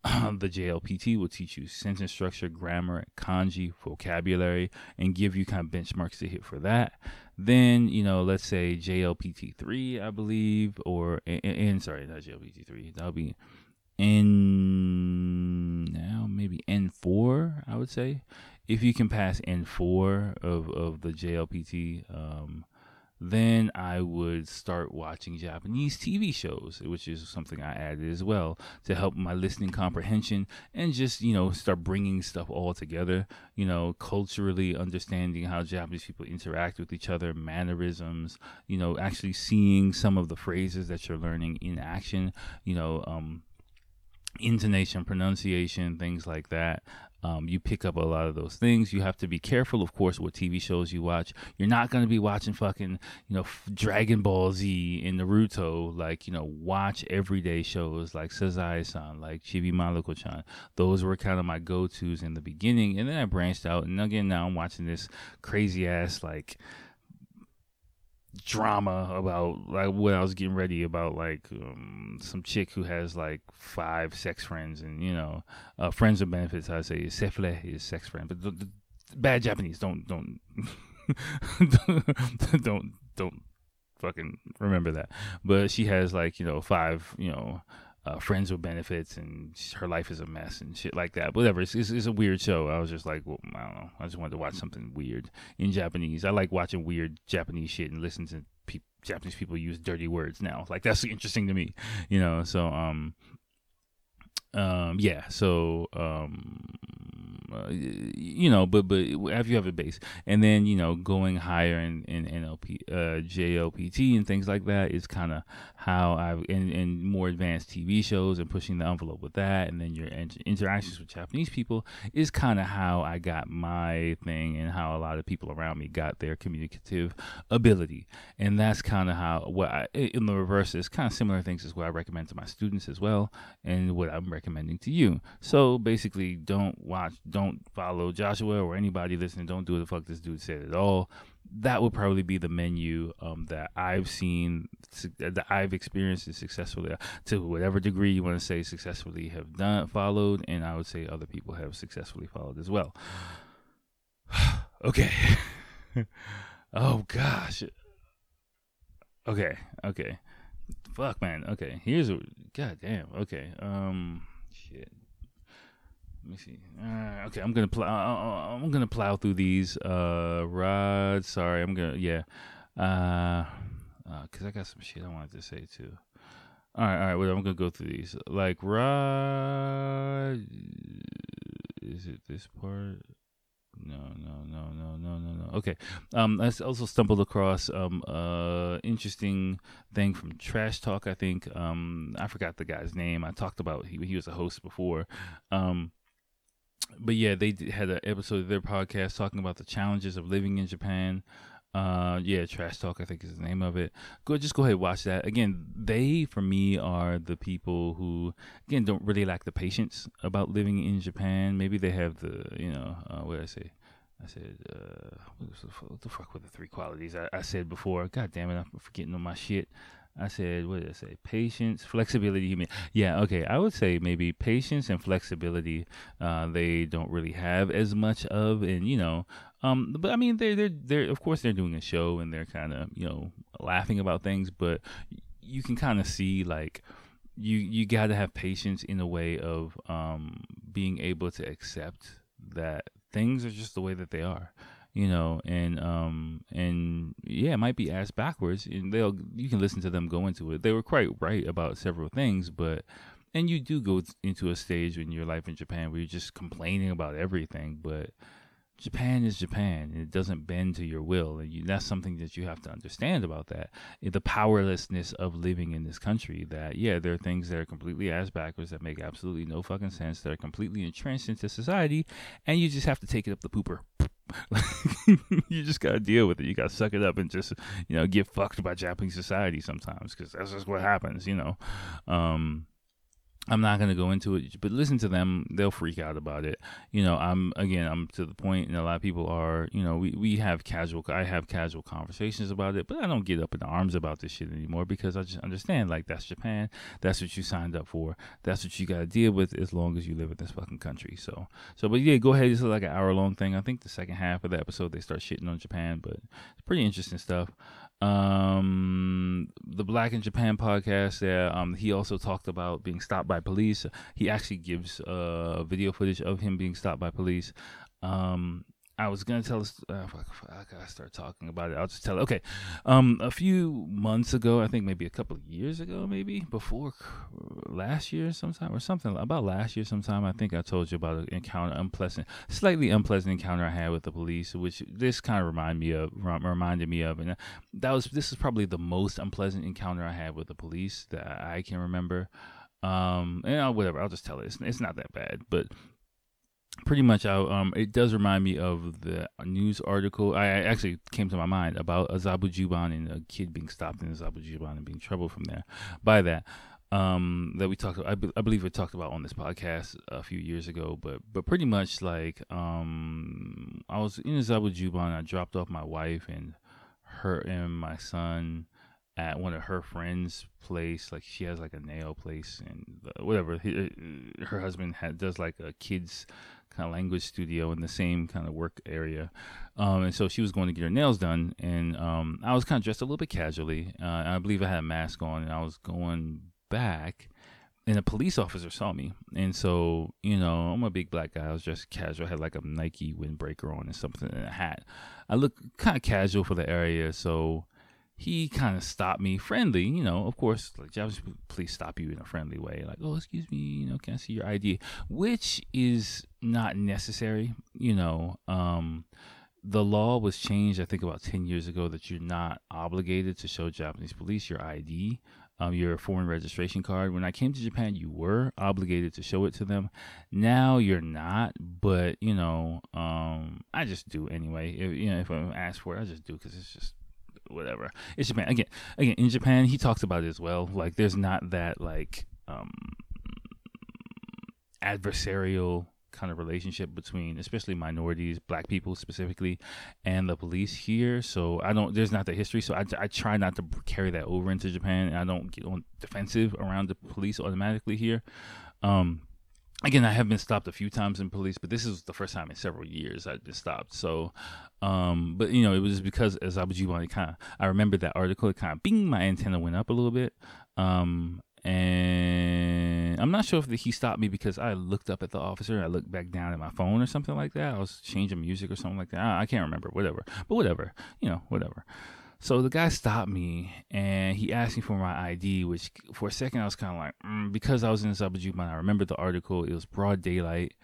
the JLPT will teach you sentence structure, grammar, kanji, vocabulary, and give you kind of benchmarks to hit for that. Then, you know, let's say JLPT 3, I believe, or, and, sorry, not JLPT 3, that'll be N, now maybe N4, I would say. If you can pass N4 of, of the JLPT, um, then I would start watching Japanese TV shows, which is something I added as well to help my listening comprehension and just, you know, start bringing stuff all together, you know, culturally understanding how Japanese people interact with each other, mannerisms, you know, actually seeing some of the phrases that you're learning in action, you know, um, intonation, pronunciation, things like that. Um, you pick up a lot of those things. You have to be careful, of course, what TV shows you watch. You're not going to be watching fucking, you know, Dragon Ball Z and Naruto. Like, you know, watch everyday shows like Sazae-san, like Chibi Maruko-chan. Those were kind of my go-tos in the beginning. And then I branched out. And again, now I'm watching this crazy ass, like, drama about like what I was getting ready about like um, some chick who has like five sex friends and you know uh, friends with benefits. I say sefure is sex friend, but the, the bad Japanese don't don't don't don't fucking remember that. But she has like you know five you know uh, friends with benefits and her life is a mess and shit like that. Whatever. It's, it's, it's, a weird show. I was just like, well, I don't know. I just wanted to watch something weird in Japanese. I like watching weird Japanese shit and listen to pe- Japanese people use dirty words now. Like that's interesting to me, you know. So um, um, yeah. So um, uh, you know, but but after you have a base, and then you know going higher in, in NLP, uh, JLPT and things like that is kind of how I've in more advanced TV shows and pushing the envelope with that, and then your interactions with Japanese people is kind of how I got my thing and how a lot of people around me got their communicative ability, and that's kind of how what I, in the reverse is kind of similar things is what I recommend to my students as well, and what I'm recommending to you. So basically, don't watch, don't don't follow Joshua or anybody listening, don't do what the fuck this dude said at all. That would probably be the menu um, that I've seen, that I've experienced successfully, to whatever degree you want to say successfully have done, followed, and I would say other people have successfully followed as well. okay. oh gosh. Okay. Okay. Fuck man. Okay. Here's a god damn. Okay. Um shit. Let me see. Uh, okay, I'm gonna plow. Uh, I'm gonna plow through these. Uh, Rod, sorry, I'm gonna yeah. Uh, uh, cause I got some shit I wanted to say too. All right, all right. Well, I'm gonna go through these. Like Rod, is it this part? no, no, no, no, no, no, no. Okay. Um, I also stumbled across um uh interesting thing from Trash Talk. I think um I forgot the guy's name. I talked about he he was a host before. Um, but yeah, they had an episode of their podcast talking about the challenges of living in Japan. Uh, yeah, Trash Talk, I think is the name of it. Go, just go ahead watch that. Again, they for me are the people who, again, don't really lack the patience about living in Japan. Maybe they have the, you know, uh, what did I say? I said, uh, what the fuck were the three qualities I, I said before? God damn it, I'm forgetting all my shit. I said, what did I say? Patience, flexibility. Mean, yeah, okay. I would say maybe patience and flexibility. Uh, they don't really have as much of, and you know, um, but I mean, they're they're they're of course they're doing a show and they're kind of you know laughing about things, but you can kind of see like you you got to have patience in a way of um being able to accept that things are just the way that they are you know and um and yeah it might be ass backwards and they'll you can listen to them go into it they were quite right about several things but and you do go into a stage in your life in japan where you're just complaining about everything but Japan is Japan. It doesn't bend to your will. And you, that's something that you have to understand about that. The powerlessness of living in this country. That, yeah, there are things that are completely ass backwards that make absolutely no fucking sense, that are completely entrenched into society, and you just have to take it up the pooper. you just gotta deal with it. You gotta suck it up and just, you know, get fucked by Japanese society sometimes because that's just what happens, you know. Um, I'm not going to go into it, but listen to them. They'll freak out about it. You know, I'm again, I'm to the point, and a lot of people are. You know, we we have casual. I have casual conversations about it, but I don't get up in arms about this shit anymore because I just understand like that's Japan. That's what you signed up for. That's what you got to deal with as long as you live in this fucking country. So, so, but yeah, go ahead. This is like an hour long thing. I think the second half of the episode they start shitting on Japan, but it's pretty interesting stuff um the black in japan podcast there um he also talked about being stopped by police. He actually gives uh video footage of him being stopped by police. Um I was gonna tell us. Uh, I gotta start talking about it. I'll just tell it. Okay, um, a few months ago, I think maybe a couple of years ago, maybe before last year, sometime or something about last year, sometime. I think I told you about an encounter, unpleasant, slightly unpleasant encounter I had with the police, which this kind of reminded me of, reminded me of, and that was this is probably the most unpleasant encounter I had with the police that I can remember. Um, and whatever, I'll just tell it. It's, it's not that bad, but pretty much I, um it does remind me of the news article I actually came to my mind about Azabu Juban and a kid being stopped in zabu Azabu and being troubled from there by that um that we talked I, be, I believe we talked about on this podcast a few years ago but but pretty much like um I was in Azabu I dropped off my wife and her and my son at one of her friends' place. Like she has like a nail place and uh, whatever. Uh, her husband had does like a kids kind of language studio in the same kind of work area. Um, and so she was going to get her nails done, and um, I was kind of dressed a little bit casually. Uh, I believe I had a mask on, and I was going back, and a police officer saw me. And so, you know, I'm a big black guy. I was dressed casual. I had like a Nike windbreaker on and something and a hat. I look kind of casual for the area, so he kind of stopped me friendly, you know, of course, like Japanese police stop you in a friendly way, like, oh, excuse me, you know, can I see your ID? Which is not necessary, you know. Um, the law was changed, I think, about 10 years ago that you're not obligated to show Japanese police your ID, um, your foreign registration card. When I came to Japan, you were obligated to show it to them. Now you're not, but, you know, um, I just do anyway. If, you know, if I'm asked for it, I just do because it's just whatever. It's Japan again. Again, in Japan, he talks about it as well. Like, there's not that like um, adversarial kind of relationship between especially minorities black people specifically and the police here so i don't there's not the history so i, I try not to carry that over into japan and i don't get on defensive around the police automatically here um again, I have been stopped a few times in police, but this is the first time in several years I've been stopped. So, um, but you know, it was because as I was kind of, I remember that article, it kind of, bing, my antenna went up a little bit. Um, and I'm not sure if the, he stopped me because I looked up at the officer, I looked back down at my phone or something like that. I was changing music or something like that. I, I can't remember, whatever, but whatever, you know, whatever. So the guy stopped me and he asked me for my ID, which for a second I was kind of like, mm, because I was in Azabu Juban, I remember the article. It was broad daylight.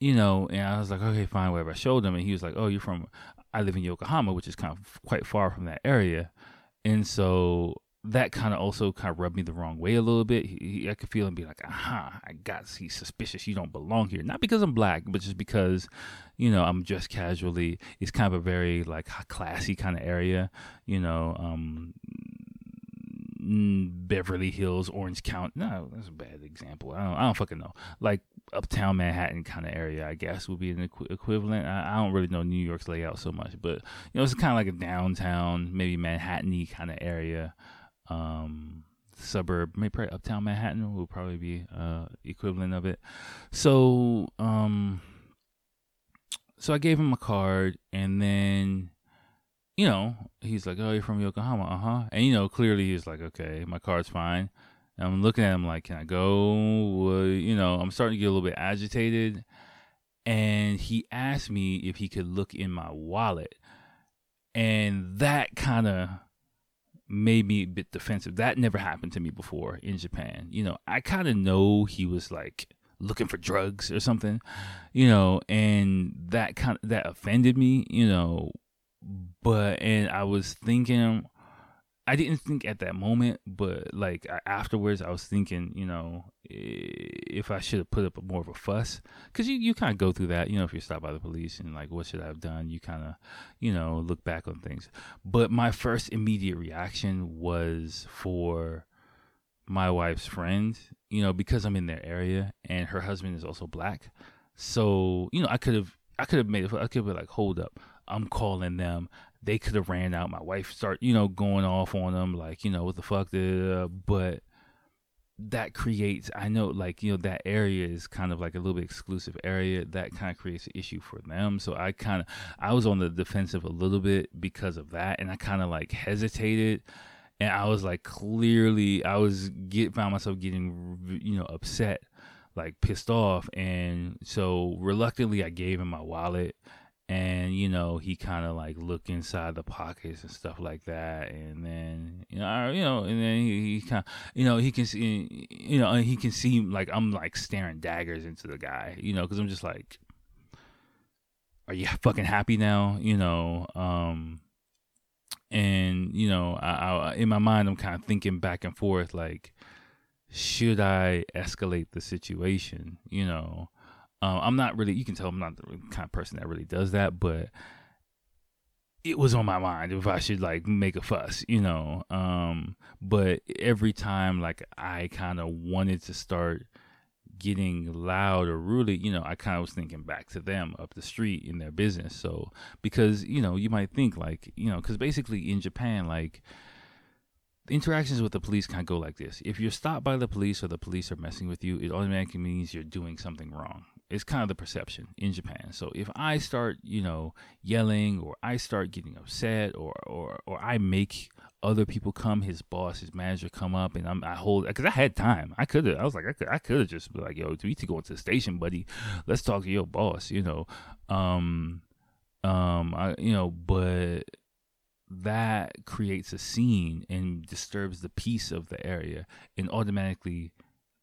you know, and I was like, okay, fine, whatever. I showed him, and he was like, oh, you're from, I live in Yokohama, which is kind of quite far from that area. And so that kind of also kind of rubbed me the wrong way a little bit. He, he, I could feel him be like, aha, I got, he's suspicious. You don't belong here. Not because I'm black, but just because, you know, I'm dressed casually. It's kind of a very like classy kind of area, you know, um, Beverly Hills, Orange County. No, that's a bad example. I don't, I don't fucking know. Like uptown Manhattan kind of area, I guess would be an equ- equivalent. I, I, don't really know New York's layout so much, but you know, it's kind of like a downtown, maybe Manhattan-y kind of area. Um, suburb, maybe probably uptown Manhattan will probably be uh, equivalent of it. So, um, so I gave him a card, and then you know, he's like, "Oh, you're from Yokohama, uh huh." And you know, clearly he's like, "Okay, my card's fine." And I'm looking at him like, "Can I go?" You know, I'm starting to get a little bit agitated. And he asked me if he could look in my wallet, and that kind of made me a bit defensive. That never happened to me before in Japan. You know, I kind of know he was like looking for drugs or something, you know, and that kind of that offended me, you know, but and I was thinking I didn't think at that moment, but like afterwards, I was thinking, you know, if I should have put up more of a fuss, because you, you kind of go through that, you know, if you're stopped by the police and like, what should I have done? You kind of, you know, look back on things. But my first immediate reaction was for my wife's friend, you know, because I'm in their area and her husband is also black. So, you know, I could have, I could have made it, I could have like, hold up. I'm calling them. They could have ran out. My wife start, you know, going off on them, like, you know, what the fuck, but that creates i know like you know that area is kind of like a little bit exclusive area. That kind of creates an issue for them. So i kind of i was on the defensive a little bit because of that and i kind of like hesitated. And i was like clearly i was get found myself getting you know upset like pissed off. And so reluctantly i gave him my wallet and you know he kind of like look inside the pockets and stuff like that and then you know you know and then he, he kind of you know he can see you know he can see like i'm like staring daggers into the guy you know because i'm just like are you fucking happy now? You know um and you know I, I in my mind i'm kind of thinking back and forth like should i escalate the situation? You know um, I'm not really. You can tell I'm not the kind of person that really does that, but it was on my mind if I should like make a fuss, you know. Um, but every time like I kind of wanted to start getting loud or really, you know, I kind of was thinking back to them up the street in their business. So because you know you might think like you know because basically in Japan like interactions with the police kind of go like this. If you're stopped by the police or the police are messing with you, it automatically means you're doing something wrong. It's kind of the perception in Japan. So if I start, you know, yelling or I start getting upset or or or I make other people come, his boss, his manager come up, and I'm I hold because I had time. I could have. I was like, I could I could have just be like, yo, we need to go into the station, buddy. Let's talk to your boss. You know, um, um, I you know, but that creates a scene and disturbs the peace of the area and automatically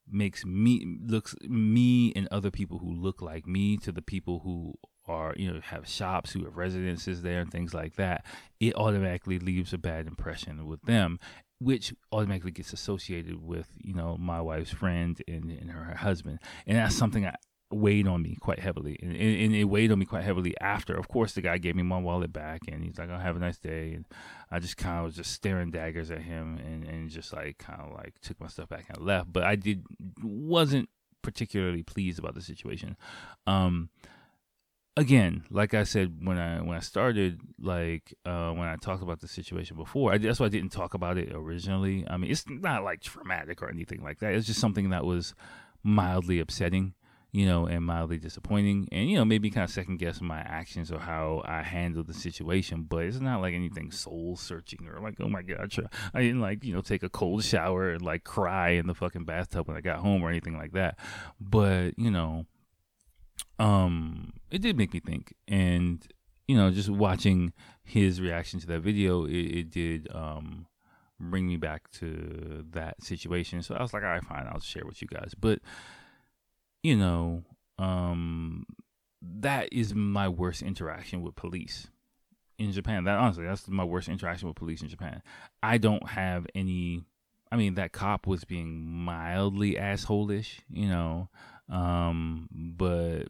makes me looks me and other people who look like me to the people who are you know have shops who have residences there and things like that it automatically leaves a bad impression with them which automatically gets associated with you know my wife's friend and, and her husband. And that's something I, weighed on me quite heavily and, and, it weighed on me quite heavily after. Of course the guy gave me my wallet back and he's like i'll have a nice day and i just kind of was just staring daggers at him and, and just like kind of like took my stuff back and left. But i did wasn't particularly pleased about the situation. Um again like i said when i when i started like uh when i talked about the situation before I, that's why i didn't talk about it originally. I mean it's not like traumatic or anything like that. It's just something that was mildly upsetting you know, and mildly disappointing, and you know, maybe kind of second guess my actions or how I handled the situation. But it's not like anything soul searching or like, oh my god, I didn't like you know take a cold shower and like cry in the fucking bathtub when I got home or anything like that. But you know, um, it did make me think, and you know, just watching his reaction to that video, it, it did um bring me back to that situation. So I was like, all right, fine, I'll share with you guys, but you know, um, that is my worst interaction with police in Japan. That honestly, that's my worst interaction with police in Japan. I don't have any. I mean, that cop was being mildly assholeish, you know, um, but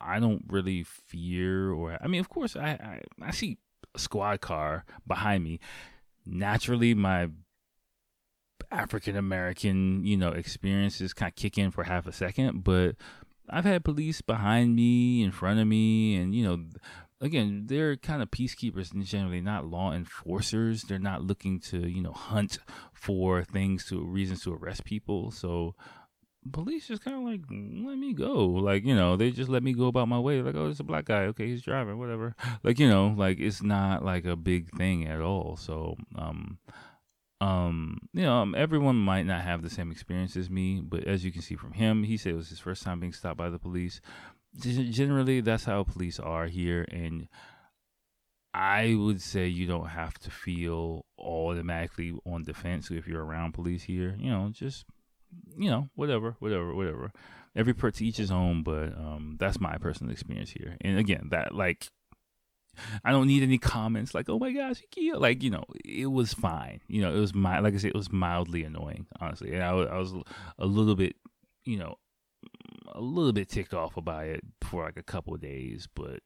I don't really fear or. I mean, of course, I I, I see a squad car behind me. Naturally, my African American, you know, experiences kind of kick in for half a second, but I've had police behind me, in front of me, and you know, again, they're kind of peacekeepers and generally not law enforcers. They're not looking to, you know, hunt for things to reasons to arrest people. So police just kind of like let me go. Like you know they just let me go about my way. Like oh it's a black guy. Okay he's driving. Whatever. Like you know like it's not like a big thing at all. So um um you know um, everyone might not have the same experience as me but as you can see from him he said it was his first time being stopped by the police generally that's how police are here and I would say you don't have to feel automatically on defense if you're around police here. You know, just you know, whatever, whatever, whatever. Every per to each his own, but um, that's my personal experience here. And again, that like, I don't need any comments like, "Oh my gosh, like you know, it was fine. You know, it was my like I said, it was mildly annoying, honestly. And I, I was a little bit, you know, a little bit ticked off about it for like a couple days, but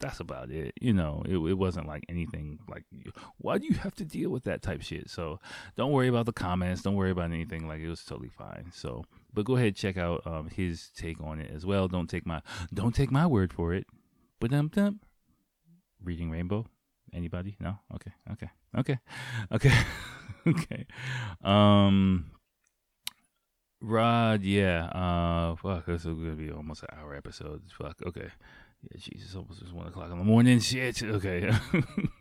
that's about it. You know, it, it wasn't like anything like, why do you have to deal with that type shit? So don't worry about the comments. Don't worry about anything. Like it was totally fine. So, but go ahead check out um, his take on it as well. Don't take my don't take my word for it. But um, dum reading Rainbow. Anybody? No. Okay. Okay. Okay. Okay. okay. Um. Rod, yeah. Uh, fuck. This is gonna be almost an hour episode. Fuck. Okay. Yeah, Jesus, almost it's one o'clock in the morning. Shit. Okay.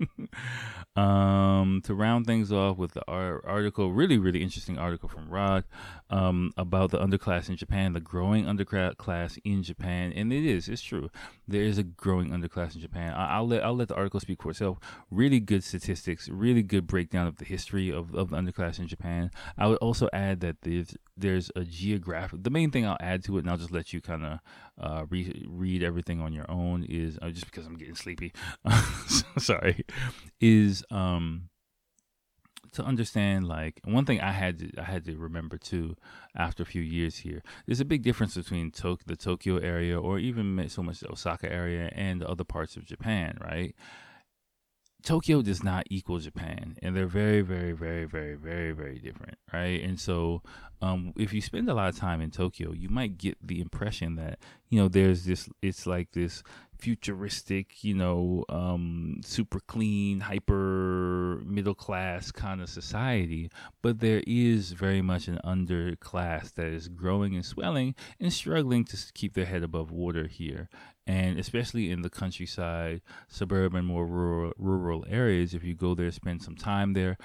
um, to round things off with the article, really, really interesting article from Rod um, about the underclass in Japan, the growing underclass in Japan, and it is, it's true. There is a growing underclass in Japan. I, will let I'll let the article speak for itself. Really good statistics, really good breakdown of the history of, of the underclass in Japan. I would also add that there's there's a geographic. The main thing I'll add to it, and I'll just let you kind of uh, re- read everything on your own, is uh, just because I'm getting sleepy. sorry, is um to understand like one thing I had to I had to remember too after a few years here. There's a big difference between the Tokyo area or even so much the Osaka area and other parts of Japan, right? Tokyo does not equal Japan, and they're very, very, very, very, very, very different, right? And so, um, if you spend a lot of time in Tokyo, you might get the impression that you know there's this. It's like this futuristic, you know, um, super clean, hyper middle class kind of society, but there is very much an underclass that is growing and swelling and struggling to keep their head above water here. And especially in the countryside, suburban, more rural, rural areas, if you go there, spend some time there,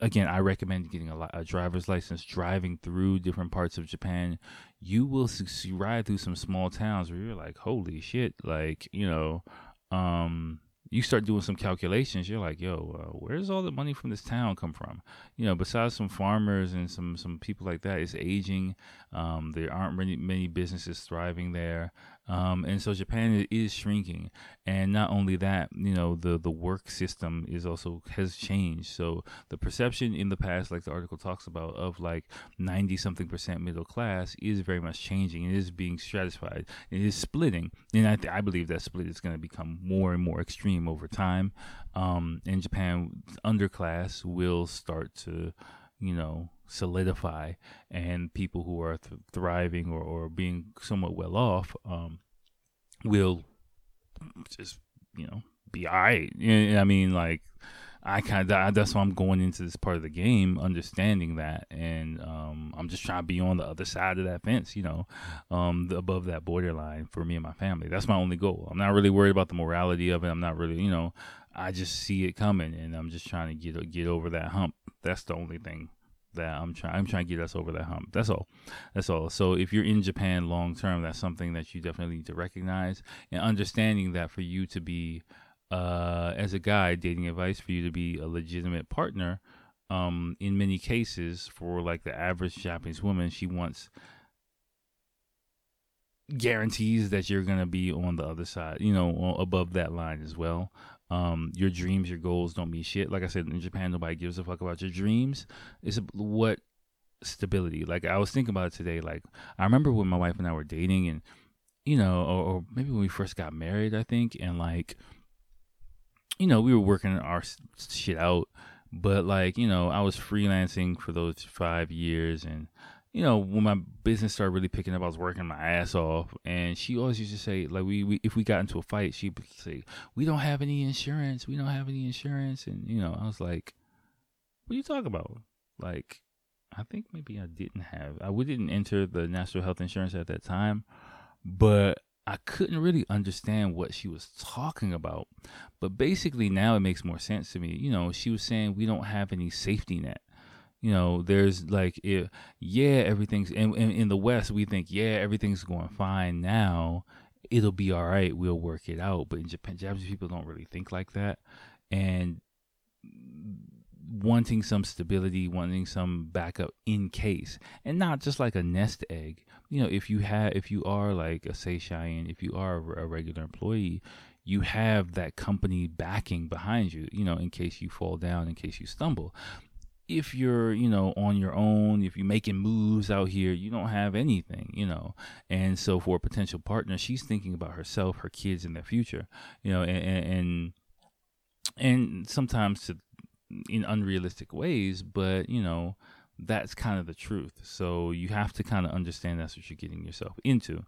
again, I recommend getting a, a, driver's license, driving through different parts of Japan. You will ride through some small towns where you're like, holy shit, like you know, um, you start doing some calculations. You're like, yo, uh, where's all the money from this town come from? You know, besides some farmers and some some people like that, it's aging. Um, there aren't many many businesses thriving there. Um, and so Japan is shrinking, and not only that, you know, the the work system is also has changed. So the perception in the past, like the article talks about, of like ninety something percent middle class is very much changing. It is being stratified. It is splitting, and I th- I believe that split is going to become more and more extreme over time. Um, in Japan, underclass will start to you know solidify and people who are th- thriving or, or being somewhat well off um, will just you know be all right i mean like i kind of that's why i'm going into this part of the game understanding that and um, i'm just trying to be on the other side of that fence you know um, the, above that borderline for me and my family. That's my only goal. I'm not really worried about the morality of it. I'm not really you know i just see it coming and i'm just trying to get get over that hump. That's the only thing that I'm trying I'm trying to get us over that hump. That's all. That's all. So if you're in Japan long term, that's something that you definitely need to recognize and understanding that for you to be uh, as a guy dating advice for you to be a legitimate partner um, in many cases for like the average Japanese woman, she wants guarantees that you're gonna be on the other side, you know, above that line as well. Um, your dreams, your goals don't mean shit. Like I said, in Japan, nobody gives a fuck about your dreams. It's what stability. Like I was thinking about it today. Like I remember when my wife and I were dating, and you know, or, or maybe when we first got married, I think, and like, you know, we were working our shit out, but like, you know, I was freelancing for those five years, and you know, when my business started really picking up, I was working my ass off. And she always used to say, like, we, we if we got into a fight, she'd say, "We don't have any insurance. We don't have any insurance." And you know, I was like, "What are you talking about?" Like, I think maybe I didn't have. I we didn't enter the national health insurance at that time, but I couldn't really understand what she was talking about. But basically, now it makes more sense to me. You know, she was saying we don't have any safety net you know there's like if, yeah everything's in, in, the west we think yeah everything's going fine now. It'll be all right. We'll work it out. But in japan japanese people don't really think like that. And wanting some stability wanting some backup in case and not just like a nest egg. You know if you have if you are like a seishain if you are a regular employee you have that company backing behind you, you know, in case you fall down, in case you stumble if you're you know on your own if you're making moves out here you don't have anything you know. And so for a potential partner she's thinking about herself her kids and their future you know and and, and sometimes to, in unrealistic ways but you know that's kind of the truth. So you have to kind of understand that's what you're getting yourself into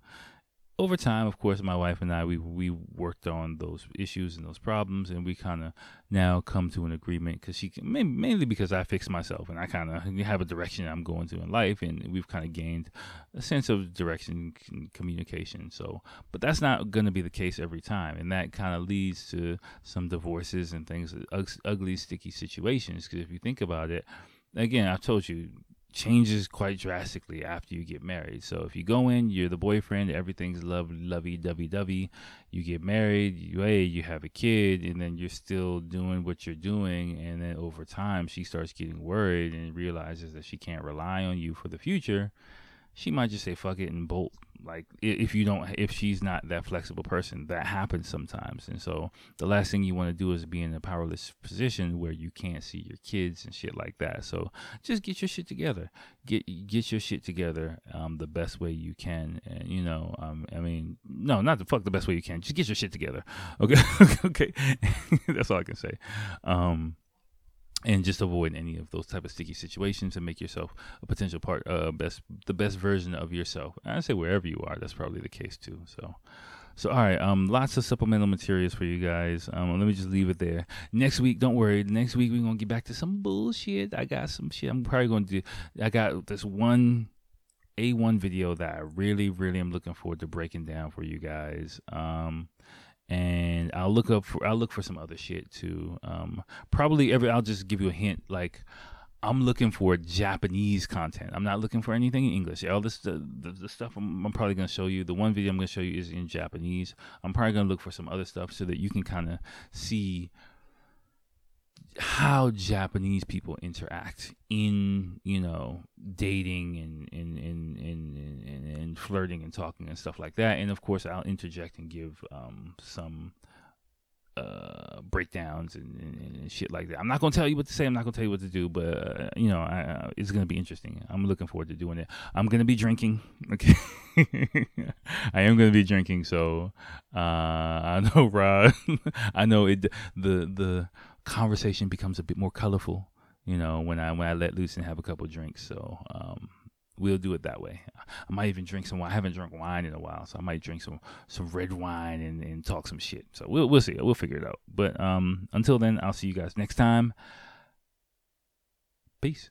over time, of course, my wife and I we we worked on those issues and those problems, and we kind of now come to an agreement because she mainly because I fixed myself and I kind of have a direction I'm going to in life, and we've kind of gained a sense of direction and communication. So, but that's not going to be the case every time, and that kind of leads to some divorces and things, ugly, sticky situations. Because if you think about it, again, I've told you changes quite drastically after you get married. So if you go in, you're the boyfriend, everything's love, lovey, dovey, dovey. You get married, you hey, you have a kid, and then you're still doing what you're doing, and then over time she starts getting worried and realizes that she can't rely on you for the future. She might just say fuck it and bolt like if you don't if she's not that flexible person that happens sometimes. And so the last thing you want to do is be in a powerless position where you can't see your kids and shit like that. So just get your shit together. Get get your shit together um, the best way you can. And you know um, i mean no not the fuck the best way you can. Just get your shit together. Okay? Okay. That's all i can say. Um and just avoid any of those type of sticky situations and make yourself a potential part uh best the best version of yourself. And i say wherever you are that's probably the case too so. So all right um lots of supplemental materials for you guys. Um let me just leave it there. Next week don't worry. Next week we're gonna get back to some bullshit. I got some shit. I'm probably gonna do i got this one a1 video that i really really am looking forward to breaking down for you guys. Um and I'll look up for I'll look for some other shit too. Um, probably every I'll just give you a hint like I'm looking for Japanese content. I'm not looking for anything in English. All this the, the, the stuff I'm, I'm, probably gonna show you. The one video I'm gonna show you is in Japanese. I'm probably gonna look for some other stuff so that you can kind of see how Japanese people interact in you know dating and and, and and, and, and flirting and talking and stuff like that. And of course, I'll interject and give um, some uh, breakdowns and, and, and, shit like that. I'm not gonna tell you what to say. I'm not gonna tell you what to do, but uh, you know, I, uh, it's gonna be interesting. I'm looking forward to doing it. I'm gonna be drinking. Okay, I am gonna be drinking. So uh, I know, Rod. I know it. The the conversation becomes a bit more colorful, you know, when I when I let loose and have a couple drinks. So um, we'll do it that way. I might even drink some wine. I haven't drunk wine in a while, so I might drink some some red wine and, and talk some shit. So we'll we'll see. We'll figure it out. But um, until then, I'll see you guys next time. Peace.